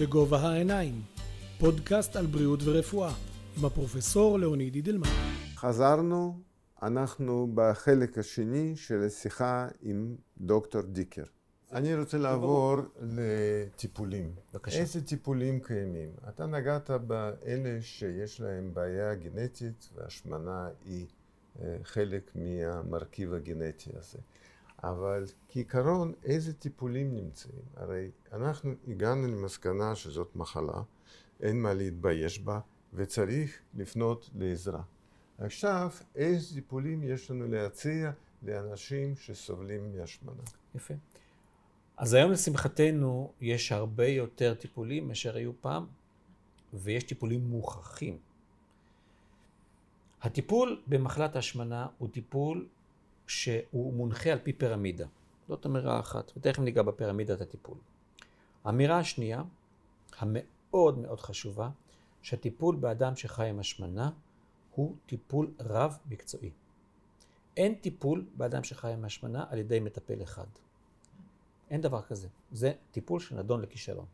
בגובה העיניים, פודקאסט על בריאות ורפואה, עם הפרופסור לאוניד אידלמן. חזרנו, אנחנו בחלק השני של השיחה עם דוקטור דיקר. אני רוצה לעבור לטיפולים. בבקשה. איזה טיפולים קיימים? אתה נגעת באלה שיש להם בעיה גנטית והשמנה היא אה, חלק מהמרכיב הגנטי הזה. אבל כעיקרון, איזה טיפולים נמצאים? הרי אנחנו הגענו למסקנה שזאת מחלה, אין מה להתבייש בה, וצריך לפנות לעזרה. עכשיו, איזה טיפולים יש לנו להציע לאנשים שסובלים מהשמנה? יפה. אז היום לשמחתנו יש הרבה יותר טיפולים מאשר היו פעם, ויש טיפולים מוכחים. הטיפול במחלת ההשמנה הוא טיפול שהוא מונחה על פי פירמידה. זאת אמירה אחת, ותכף ניגע בפירמידת הטיפול. האמירה השנייה, המאוד מאוד חשובה, שהטיפול באדם שחי עם השמנה הוא טיפול רב מקצועי. אין טיפול באדם שחי עם השמנה על ידי מטפל אחד. אין דבר כזה. זה טיפול שנדון לכישלון.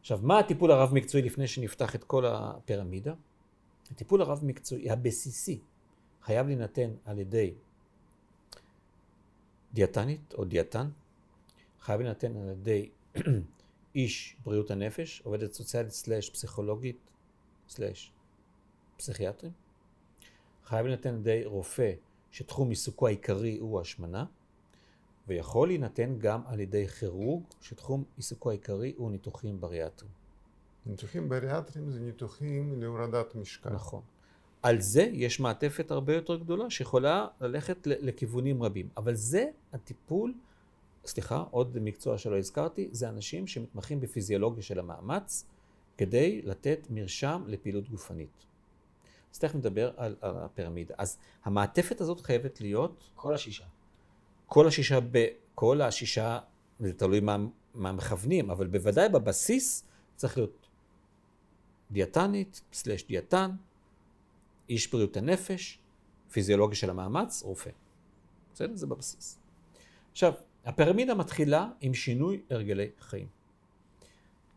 עכשיו, מה הטיפול הרב מקצועי לפני שנפתח את כל הפירמידה? הטיפול הרב מקצועי הבסיסי חייב להינתן על ידי דיאטנית או דיאטן, חייב להינתן על ידי איש בריאות הנפש, עובדת סוציאלית סלאש פסיכולוגית סלאש פסיכיאטרים, חייב להינתן על ידי רופא שתחום עיסוקו העיקרי הוא השמנה, ויכול להינתן גם על ידי כירורג שתחום עיסוקו העיקרי הוא ניתוחים בריאטריים. ניתוחים בריאטריים זה ניתוחים להורדת משקל. נכון. על זה יש מעטפת הרבה יותר גדולה שיכולה ללכת לכיוונים רבים. אבל זה הטיפול, סליחה, עוד מקצוע שלא הזכרתי, זה אנשים שמתמחים בפיזיולוגיה של המאמץ כדי לתת מרשם לפעילות גופנית. אז תכף נדבר על, על הפירמידה. אז המעטפת הזאת חייבת להיות... כל השישה. כל השישה, ב, כל השישה, זה תלוי מה, מה מכוונים, אבל בוודאי בבסיס צריך להיות דיאטנית, סלש דיאטן, איש בריאות הנפש, פיזיולוגיה של המאמץ, רופא. בסדר? זה בבסיס. עכשיו, הפירמידה מתחילה עם שינוי הרגלי חיים.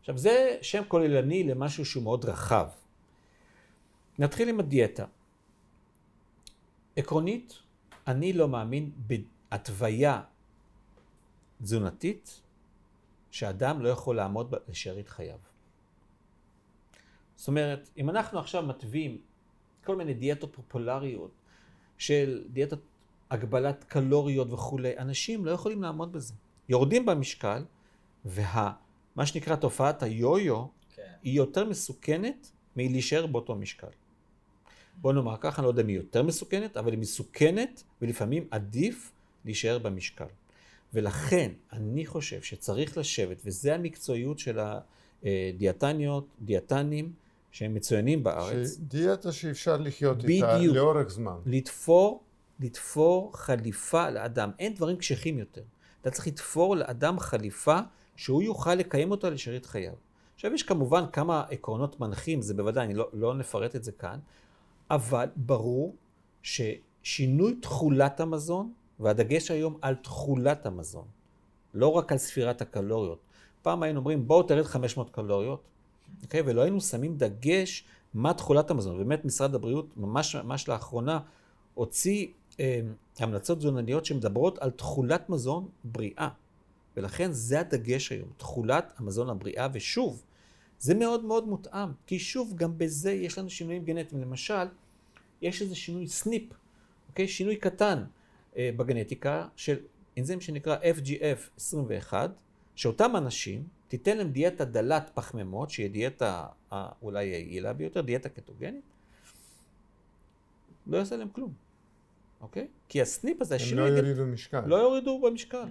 עכשיו, זה שם כוללני למשהו שהוא מאוד רחב. נתחיל עם הדיאטה. עקרונית, אני לא מאמין בהתוויה תזונתית שאדם לא יכול לעמוד בה לשארית חייו. זאת אומרת, אם אנחנו עכשיו מתווים כל מיני דיאטות פופולריות של דיאטות הגבלת קלוריות וכולי, אנשים לא יכולים לעמוד בזה. יורדים במשקל, ומה שנקרא תופעת היו-יו, כן. היא יותר מסוכנת מלהישאר באותו משקל. בוא נאמר ככה, אני לא יודע אם היא יותר מסוכנת, אבל היא מסוכנת, ולפעמים עדיף להישאר במשקל. ולכן, אני חושב שצריך לשבת, וזה המקצועיות של הדיאטניות, דיאטנים, שהם מצוינים בארץ. דיאטה שאפשר לחיות בדיוק, איתה לאורך זמן. לתפור, לתפור חליפה לאדם. אין דברים קשיחים יותר. אתה צריך לתפור לאדם חליפה שהוא יוכל לקיים אותה לשארית חייו. עכשיו יש כמובן כמה עקרונות מנחים, זה בוודאי, אני לא, לא נפרט את זה כאן, אבל ברור ששינוי תכולת המזון, והדגש היום על תכולת המזון, לא רק על ספירת הקלוריות. פעם היינו אומרים, בואו תרד 500 קלוריות, אוקיי? ולא היינו שמים דגש מה תכולת המזון. באמת משרד הבריאות ממש ממש לאחרונה הוציא אה, המלצות תזונניות שמדברות על תכולת מזון בריאה. ולכן זה הדגש היום, תכולת המזון הבריאה, ושוב, זה מאוד מאוד מותאם, כי שוב, גם בזה יש לנו שינויים גנטיים. למשל, יש איזה שינוי סניפ, אוקיי? שינוי קטן אה, בגנטיקה של אנזים שנקרא FGF21, שאותם אנשים, תיתן להם דיאטה דלת פחמימות, שהיא דיאטה אולי היעילה ביותר, דיאטה קטוגנית, לא יעשה להם כלום, אוקיי? כי הסניפ הזה, הם לא יורידו משקל. לא יורידו במשקל.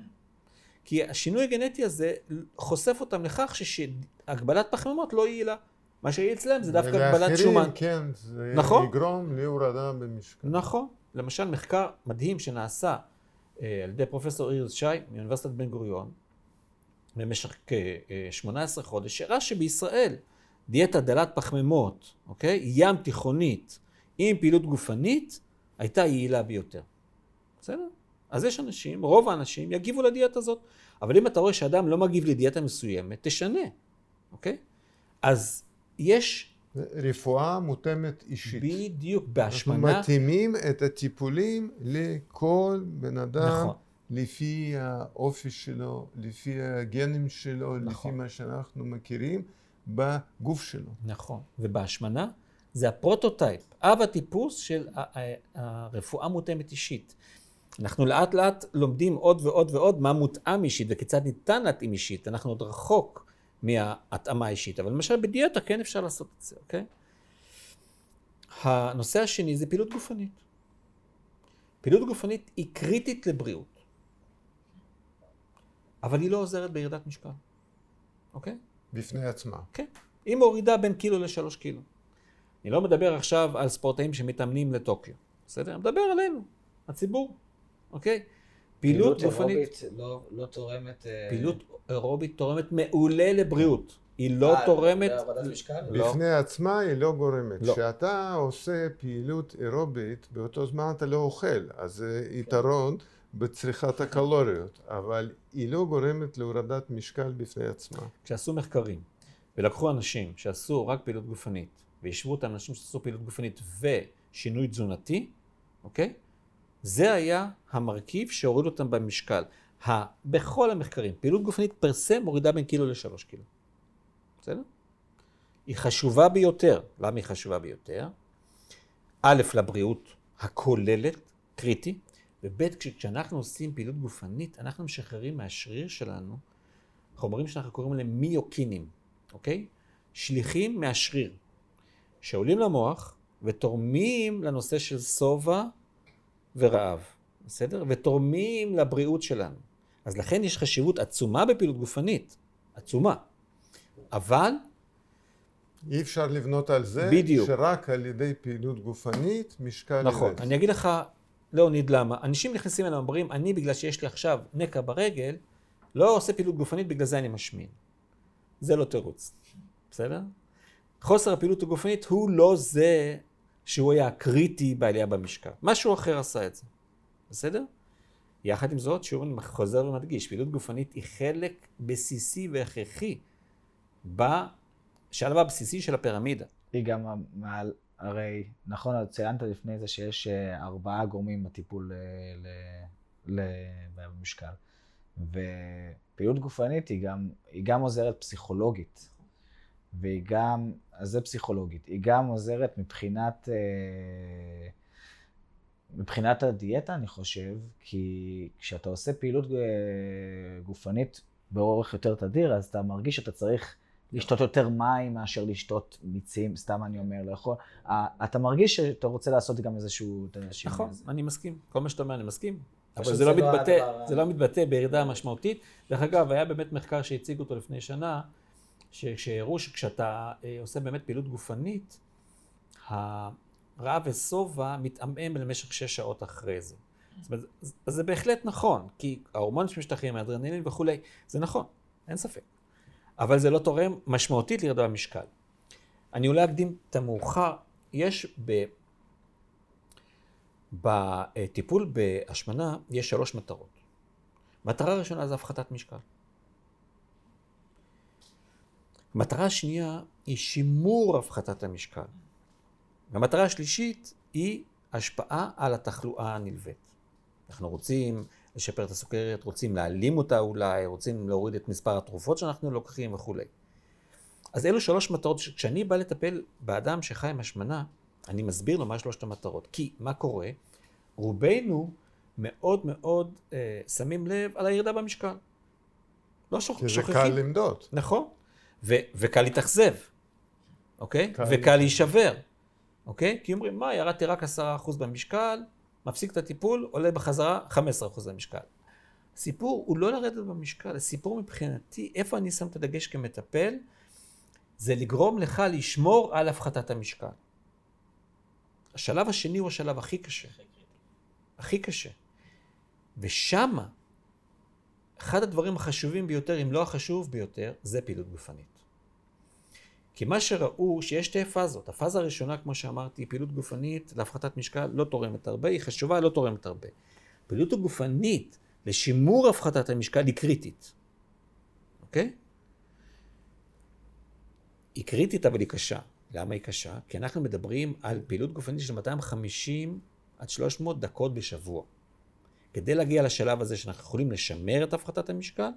כי השינוי הגנטי הזה חושף אותם לכך שהגבלת פחמימות לא יעילה. מה שיהיה אצלם זה דווקא הגבלת שומן. כן, זה נכון? יגרום להורדה במשקל. נכון. למשל, מחקר מדהים שנעשה אה, על ידי פרופסור איריס שי מאוניברסיטת בן גוריון, במשך כ-18 חודש, שהראה שבישראל דיאטה דלת פחמימות, אוקיי? ים תיכונית עם פעילות גופנית, הייתה יעילה ביותר. בסדר? אז יש אנשים, רוב האנשים יגיבו לדיאטה הזאת. אבל אם אתה רואה שאדם לא מגיב לדיאטה מסוימת, תשנה, אוקיי? אז יש רפואה מותאמת אישית. בדיוק, אנחנו בהשמנה, מתאימים את הטיפולים לכל בן אדם, נכון. לפי האופי שלו, לפי הגנים שלו, נכון. לפי מה שאנחנו מכירים בגוף שלו. נכון, ובהשמנה זה ה prototype, אב הטיפוס של הרפואה מותאמת אישית. אנחנו לאט לאט לומדים עוד ועוד ועוד מה מותאם אישית וכיצד ניתן להתאים אישית. אנחנו עוד רחוק מההתאמה האישית, אבל למשל בדיאטה כן אפשר לעשות את זה, אוקיי? הנושא השני זה פעילות גופנית. פעילות גופנית היא קריטית לבריאות, אבל היא לא עוזרת בירידת משקל, אוקיי? בפני עצמה. כן. היא מורידה בין קילו לשלוש קילו. אני לא מדבר עכשיו על ספורטאים שמתאמנים לטוקיו, בסדר? אני מדבר עלינו, הציבור, אוקיי? פעילות גופנית, אירובית לא, לא תורמת... אה, פעילות אירובית תורמת מעולה לבריאות. היא לא אה, תורמת... משקל? לא. בפני עצמה היא לא גורמת. לא. כשאתה עושה פעילות אירובית, באותו זמן אתה לא אוכל, אז זה יתרון בצריכת הקלוריות, אבל היא לא גורמת להורדת משקל בפני עצמה. כשעשו מחקרים ולקחו אנשים שעשו רק פעילות גופנית והשוו אותם לאנשים שעשו פעילות גופנית ושינוי תזונתי, אוקיי? זה היה המרכיב שהוריד אותם במשקל. ה, בכל המחקרים, פעילות גופנית פרסה מורידה בין קילו לשלוש קילו. בסדר? היא חשובה ביותר. למה היא חשובה ביותר? א', לבריאות הכוללת, קריטי, וב', כש- כשאנחנו עושים פעילות גופנית, אנחנו משחררים מהשריר שלנו חומרים שאנחנו קוראים להם מיוקינים, אוקיי? שליחים מהשריר, שעולים למוח ותורמים לנושא של שובע ורעב, בסדר? ותורמים לבריאות שלנו. אז לכן יש חשיבות עצומה בפעילות גופנית, עצומה. אבל, אי אפשר לבנות על זה בדיוק. שרק על ידי פעילות גופנית משקל נכון, ירד. אני אגיד לך, ליאוניד, למה? אנשים נכנסים אליהם ואומרים, אני בגלל שיש לי עכשיו נקע ברגל, לא עושה פעילות גופנית, בגלל זה אני משמין. זה לא תירוץ, בסדר? חוסר הפעילות הגופנית הוא לא זה שהוא היה הקריטי בעלייה במשקל. משהו אחר עשה את זה, בסדר? יחד עם זאת, שוב אני חוזר ומדגיש, פעילות גופנית היא חלק בסיסי והכרחי בשלב הבסיסי של הפירמידה. היא גם הרי, נכון, ציינת לפני זה שיש אה, ארבעה גורמים בטיפול אה, במשקל. ופעילות גופנית היא גם, היא גם עוזרת פסיכולוגית. והיא גם, אז זה פסיכולוגית, היא גם עוזרת מבחינת, אה, מבחינת הדיאטה, אני חושב, כי כשאתה עושה פעילות גופנית באורך יותר תדיר, אז אתה מרגיש שאתה צריך לשתות יותר מים מאשר לשתות מיצים, סתם אני אומר, לאכול. אה, אתה מרגיש שאתה רוצה לעשות גם איזשהו נכון. אני מסכים. כל מה שאתה אומר אני מסכים. אבל זה לא לא מתבטא, הדבר ה- זה לא מתבטא בירידה משמעותית. דרך אגב, היה באמת מחקר שהציג אותו לפני שנה, שהראו שכשאתה אה, עושה באמת פעילות גופנית, הרעב ושובע מתעמעם למשך שש שעות אחרי זה. זאת אומרת, אז זה בהחלט נכון, כי ההורמונים שמשתחררים, האדרנלין וכולי, זה נכון, אין ספק. אבל זה לא תורם משמעותית לירידה במשקל. אני אולי אקדים את המאוחר, יש ב... בטיפול בהשמנה יש שלוש מטרות. מטרה ראשונה זה הפחתת משקל. המטרה השנייה היא שימור הפחתת המשקל. והמטרה השלישית היא השפעה על התחלואה הנלווית. אנחנו רוצים לשפר את הסוכרת, רוצים להעלים אותה אולי, רוצים להוריד את מספר התרופות שאנחנו לוקחים וכולי. אז אלו שלוש מטרות, כשאני בא לטפל באדם שחי עם השמנה, אני מסביר לו מה שלושת המטרות. כי מה קורה? רובנו מאוד מאוד אה, שמים לב על הירידה במשקל. לא שוכ... כי זה שוכחים. קל למדוד. נכון. ו- וקל להתאכזב, אוקיי? קל. וקל להישבר, אוקיי? כי אומרים, מה, ירדתי רק 10% במשקל, מפסיק את הטיפול, עולה בחזרה 15% במשקל. הסיפור הוא לא לרדת במשקל, הסיפור מבחינתי, איפה אני שם את הדגש כמטפל, זה לגרום לך לשמור על הפחתת המשקל. השלב השני הוא השלב הכי קשה. הכי קשה. ושמה, אחד הדברים החשובים ביותר, אם לא החשוב ביותר, זה פעילות גופנית. כי מה שראו, שיש שתי פאזות. הפאזה הראשונה, כמו שאמרתי, פעילות גופנית להפחתת משקל, לא תורמת הרבה, היא חשובה, לא תורמת הרבה. פעילות הגופנית לשימור הפחתת המשקל היא קריטית, אוקיי? היא קריטית אבל היא קשה. למה היא קשה? כי אנחנו מדברים על פעילות גופנית של 250 עד 300 דקות בשבוע. כדי להגיע לשלב הזה שאנחנו יכולים לשמר את הפחתת המשקל,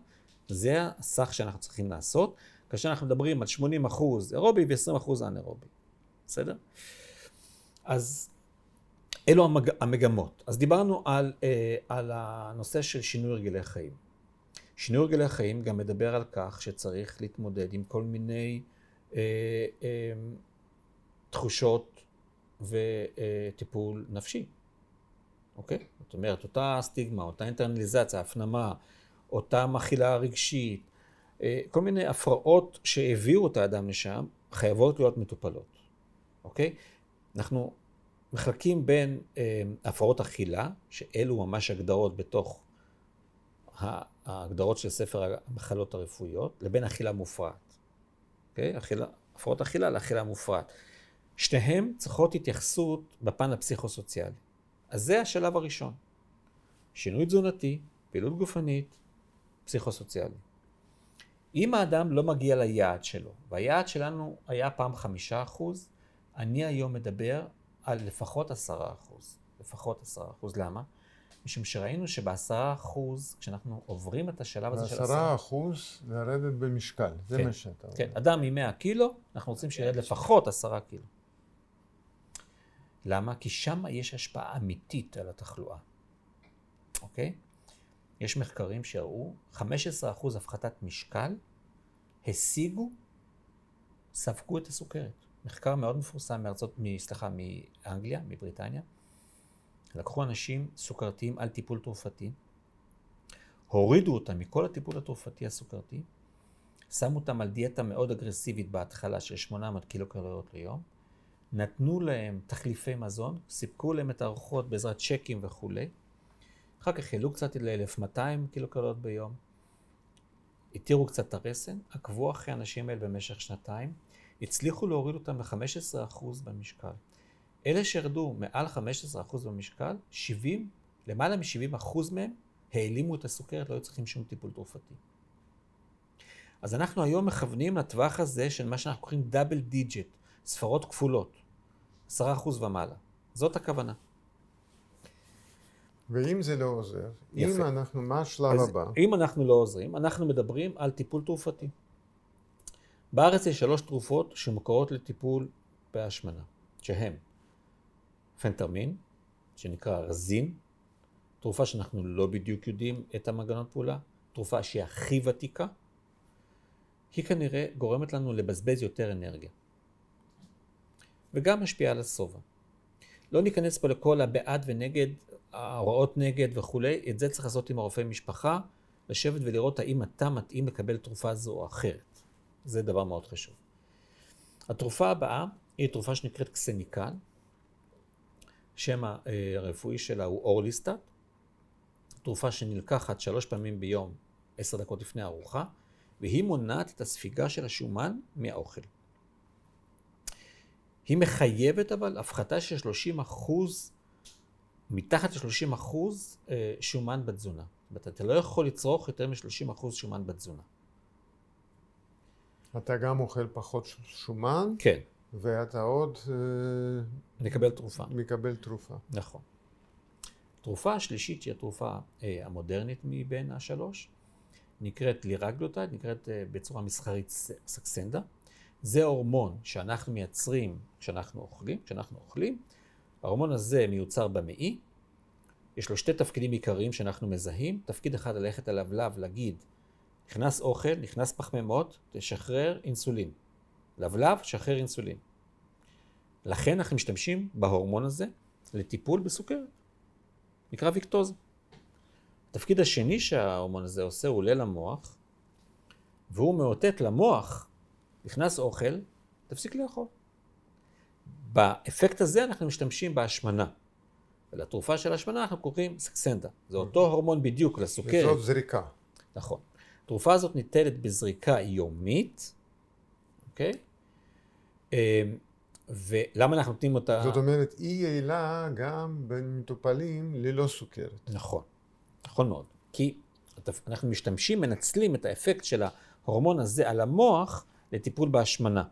זה הסך שאנחנו צריכים לעשות, כאשר אנחנו מדברים על 80 אחוז אירובי ו-20 אחוז אנאירובי. בסדר? אז אלו המג... המגמות. אז דיברנו על, אה, על הנושא של שינוי הרגלי חיים. שינוי הרגלי חיים גם מדבר על כך שצריך להתמודד עם כל מיני אה, אה, תחושות וטיפול נפשי, אוקיי? זאת אומרת, אותה סטיגמה, אותה אינטרנליזציה, הפנמה, אותה מכילה רגשית, אה, כל מיני הפרעות שהביאו את האדם לשם, חייבות להיות מטופלות, אוקיי? אנחנו מחלקים בין אה, הפרעות אכילה, שאלו ממש הגדרות בתוך ההגדרות של ספר המחלות הרפואיות, לבין אכילה מופרעת. אוקיי? אכילה, הפרעות אכילה לאכילה מופרעת. שתיהן צריכות התייחסות בפן הפסיכוסוציאלי. אז זה השלב הראשון. שינוי תזונתי, פעילות גופנית, פסיכוסוציאלי. אם האדם לא מגיע ליעד שלו, והיעד שלנו היה פעם חמישה אחוז, אני היום מדבר על לפחות עשרה אחוז. לפחות עשרה אחוז. למה? משום שראינו שבעשרה אחוז, כשאנחנו עוברים את השלב הזה של עשרה... בעשרה אחוז לרדת במשקל, זה כן, מה שאתה אומר. כן, אדם מ-100 קילו, אנחנו רוצים שירד לפחות עשרה קילו. למה? כי שם יש השפעה אמיתית על התחלואה, אוקיי? יש מחקרים שהראו 15% הפחתת משקל השיגו, ספגו את הסוכרת. מחקר מאוד מפורסם מארצות, סליחה, מאנגליה, מבריטניה. לקחו אנשים סוכרתיים על טיפול תרופתי, הורידו אותם מכל הטיפול התרופתי הסוכרתי, שמו אותם על דיאטה מאוד אגרסיבית בהתחלה של 800 קילו קלוריות ליום, נתנו להם תחליפי מזון, סיפקו להם את הארוחות בעזרת צ'קים וכולי, אחר כך העלו קצת ל-1200 קילו קלוריות ביום, התירו קצת את הרסן, עקבו אחרי האנשים האלה במשך שנתיים, הצליחו להוריד אותם ל-15% במשקל. אלה שירדו מעל 15% במשקל, 70, למעלה מ-70% מהם העלימו את הסוכרת, לא היו צריכים שום טיפול תרופתי. אז אנחנו היום מכוונים לטווח הזה של מה שאנחנו קוראים דאבל דיג'ט, ספרות כפולות, 10% ומעלה. זאת הכוונה. ואם זה לא עוזר, יפה. אם אנחנו, מה השלב הבא? אם אנחנו לא עוזרים, אנחנו מדברים על טיפול תרופתי. בארץ יש שלוש תרופות שמוכרות לטיפול בהשמנה, שהן פנטרמין, שנקרא רזין, תרופה שאנחנו לא בדיוק יודעים את המנגנון פעולה, תרופה שהיא הכי ותיקה, היא כנראה גורמת לנו לבזבז יותר אנרגיה. וגם משפיעה על השובע. לא ניכנס פה לכל הבעד ונגד, ההוראות נגד וכולי, את זה צריך לעשות עם הרופא משפחה, לשבת ולראות האם אתה מתאים לקבל תרופה זו או אחרת. זה דבר מאוד חשוב. התרופה הבאה היא תרופה שנקראת קסניקל, שם הרפואי שלה הוא אורליסטט, תרופה שנלקחת שלוש פעמים ביום, עשר דקות לפני הארוחה, והיא מונעת את הספיגה של השומן מהאוכל. היא מחייבת אבל הפחתה של 30 אחוז, מתחת ל-30 אחוז אה, שומן בתזונה. זאת אומרת, אתה לא יכול לצרוך יותר מ-30 אחוז שומן בתזונה. אתה גם אוכל פחות שומן, כן, ואתה עוד אה, נקבל תרופה. מקבל תרופה. נכון. תרופה השלישית, שהיא התרופה אה, המודרנית מבין השלוש, נקראת לירגלוטייד, נקראת אה, בצורה מסחרית סקסנדה. זה הורמון שאנחנו מייצרים כשאנחנו אוכלים. כשאנחנו אוכלים, ההורמון הזה מיוצר במעי, יש לו שתי תפקידים עיקריים שאנחנו מזהים. תפקיד אחד ללכת על הלבלב, להגיד, נכנס אוכל, נכנס פחמימות, תשחרר אינסולין. לבלב, שחרר אינסולין. לכן אנחנו משתמשים בהורמון הזה לטיפול בסוכרת. נקרא ויקטוזה. התפקיד השני שההורמון הזה עושה, הוא עולה למוח, והוא מאותת למוח, נכנס אוכל, תפסיק לאכול. באפקט הזה אנחנו משתמשים בהשמנה. ולתרופה של השמנה אנחנו קוראים סקסנדה. זה אותו הורמון בדיוק לסוכרת. וזאת זריקה. נכון. התרופה הזאת ניטלת בזריקה יומית, אוקיי? אמ, ולמה אנחנו נותנים אותה... זאת אומרת, היא יעילה גם במטופלים ללא סוכרת. נכון, נכון מאוד. כי אנחנו משתמשים, מנצלים את האפקט של ההורמון הזה על המוח לטיפול בהשמנה.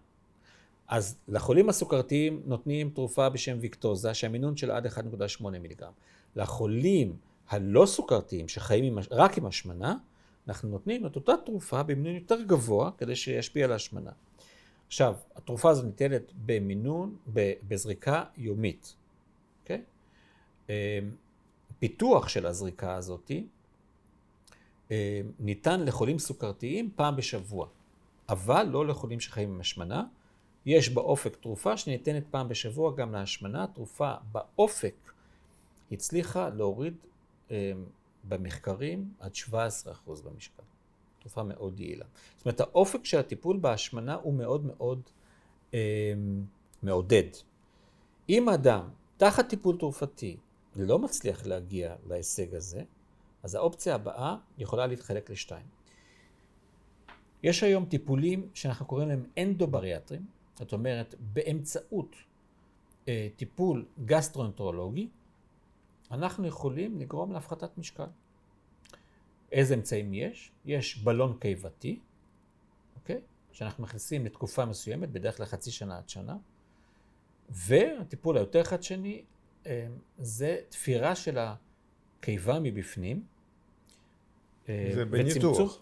אז לחולים הסוכרתיים נותנים תרופה בשם ויקטוזה, שהמינון שלה עד 1.8 מיליגרם. לחולים הלא סוכרתיים, שחיים עם, רק עם השמנה, אנחנו נותנים את אותה תרופה במינון יותר גבוה, כדי שישפיע על ההשמנה. עכשיו, התרופה הזו ניתנת במינון, בזריקה יומית, אוקיי? Okay? פיתוח של הזריקה הזאתי ניתן לחולים סוכרתיים פעם בשבוע, אבל לא לחולים שחיים עם השמנה. יש באופק תרופה שניתנת פעם בשבוע גם להשמנה. תרופה באופק הצליחה להוריד במחקרים עד 17% במשקל. תרופה מאוד יעילה. זאת אומרת, האופק של הטיפול בהשמנה הוא מאוד מאוד אה, מעודד. אם אדם תחת טיפול תרופתי לא מצליח להגיע להישג הזה, אז האופציה הבאה יכולה להתחלק לשתיים. יש היום טיפולים שאנחנו קוראים להם אנדובריאטרים, זאת אומרת, באמצעות אה, טיפול גסטרואנטרולוגי, אנחנו יכולים לגרום להפחתת משקל. איזה אמצעים יש? יש בלון קיבתי, אוקיי? שאנחנו מכניסים לתקופה מסוימת, בדרך כלל חצי שנה עד שנה, והטיפול היותר חדשני אה, זה תפירה של הקיבה מבפנים. אה, זה בניתוח.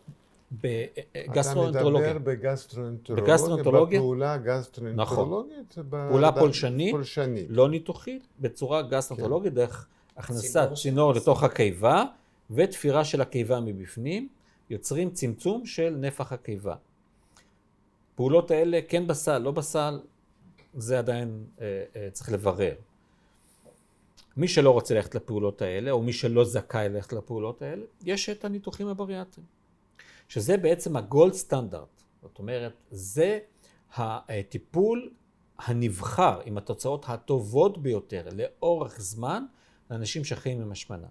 בגסטרואנטרולוגיה. אתה מדבר בגסטרואנטרולוגיה, בגסטרואנטרולוגיה, בפעולה גסטרואנטרולוגית, נכון. פעולה פולשנית, פולשנית, לא ניתוחית, בצורה גסטרואנטרולוגית, כן. דרך הכנסת צינור לתוך הקיבה, ותפירה של הקיבה מבפנים, יוצרים צמצום של נפח הקיבה. פעולות האלה כן בסל, לא בסל, זה עדיין אה, אה, צריך לברר. מי שלא רוצה ללכת לפעולות האלה, או מי שלא זכאי ללכת לפעולות האלה, יש את הניתוחים הבריאטריים. שזה בעצם הגולד סטנדרט. זאת אומרת, זה הטיפול הנבחר עם התוצאות הטובות ביותר לאורך זמן לאנשים שחיים עם השמנה.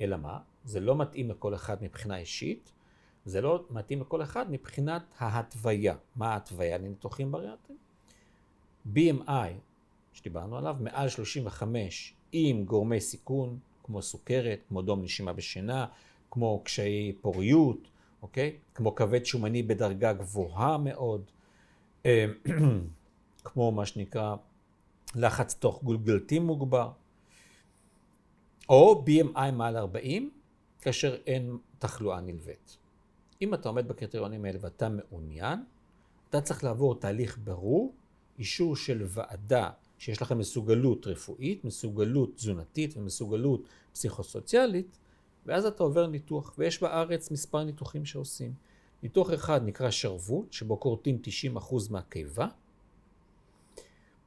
אלא מה? זה לא מתאים לכל אחד מבחינה אישית, זה לא מתאים לכל אחד מבחינת ההתוויה. מה ההתוויה לניתוחים בריאטריים? BMI, שדיברנו עליו, מעל 35 עם גורמי סיכון, כמו סוכרת, כמו דום נשימה בשינה, כמו קשיי פוריות, אוקיי? כמו כבד שומני בדרגה גבוהה מאוד, כמו מה שנקרא לחץ תוך גולגלתי מוגבר, או BMI מעל 40, כאשר אין תחלואה נלווית. אם אתה עומד בקריטריונים האלה ואתה מעוניין, אתה צריך לעבור תהליך ברור, אישור של ועדה שיש לכם מסוגלות רפואית, מסוגלות תזונתית ומסוגלות פסיכוסוציאלית, ואז אתה עובר ניתוח, ויש בארץ מספר ניתוחים שעושים. ניתוח אחד נקרא שרוול, שבו כורתים 90% מהקיבה,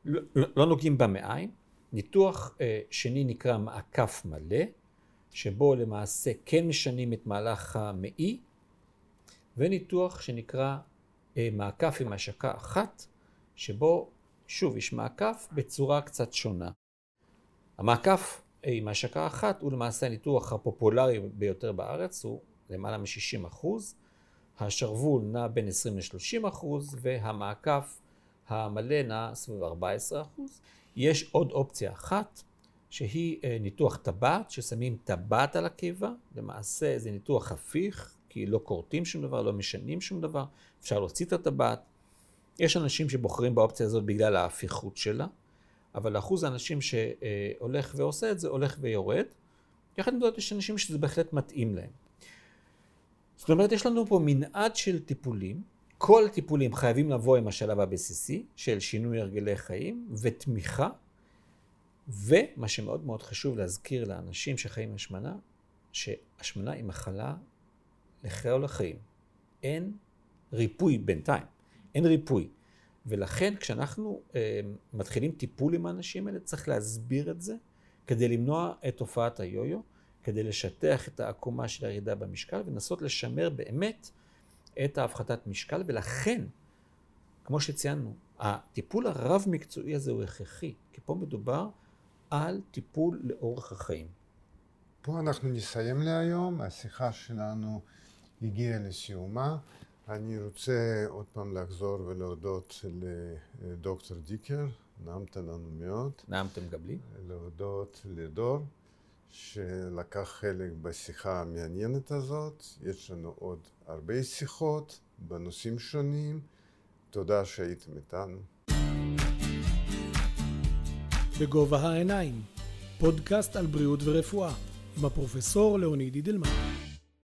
לא, לא נוגעים במעיים. ניתוח אה, שני נקרא מעקף מלא, שבו למעשה כן משנים את מהלך המעי, וניתוח שנקרא אה, מעקף עם השקה אחת, שבו שוב יש מעקף בצורה קצת שונה. המעקף עם השקה אחת הוא למעשה הניתוח הפופולרי ביותר בארץ, הוא למעלה מ-60 אחוז. השרוול נע בין 20 ל-30 אחוז, והמעקף המלא נע סביב 14 אחוז. יש עוד אופציה אחת, שהיא אה, ניתוח טבעת, ששמים טבעת על הקיבה, למעשה זה ניתוח הפיך, כי לא כורתים שום דבר, לא משנים שום דבר, אפשר להוציא את הטבעת. יש אנשים שבוחרים באופציה הזאת בגלל ההפיכות שלה. אבל אחוז האנשים שהולך ועושה את זה הולך ויורד. יחד עם זאת יש אנשים שזה בהחלט מתאים להם. זאת אומרת, יש לנו פה מנעד של טיפולים. כל הטיפולים חייבים לבוא עם השלב הבסיסי של שינוי הרגלי חיים ותמיכה. ומה שמאוד מאוד חשוב להזכיר לאנשים שחיים השמנה, שהשמנה היא מחלה לכל החיים. אין ריפוי בינתיים, אין ריפוי. ולכן כשאנחנו אה, מתחילים טיפול עם האנשים האלה, צריך להסביר את זה כדי למנוע את תופעת היו-יו, כדי לשטח את העקומה של הירידה במשקל ולנסות לשמר באמת את ההפחתת משקל, ולכן, כמו שציינו, הטיפול הרב-מקצועי הזה הוא הכרחי, כי פה מדובר על טיפול לאורך החיים. פה אנחנו נסיים להיום, השיחה שלנו הגיעה לסיומה. אני רוצה עוד פעם לחזור ולהודות לדוקטור דיקר, נעמת לנו מאוד. נעמתם גם לי. להודות לדור, שלקח חלק בשיחה המעניינת הזאת. יש לנו עוד הרבה שיחות בנושאים שונים. תודה שהייתם איתנו. בגובה העיניים, פודקאסט על בריאות ורפואה, עם הפרופסור לאוניד אידלמן.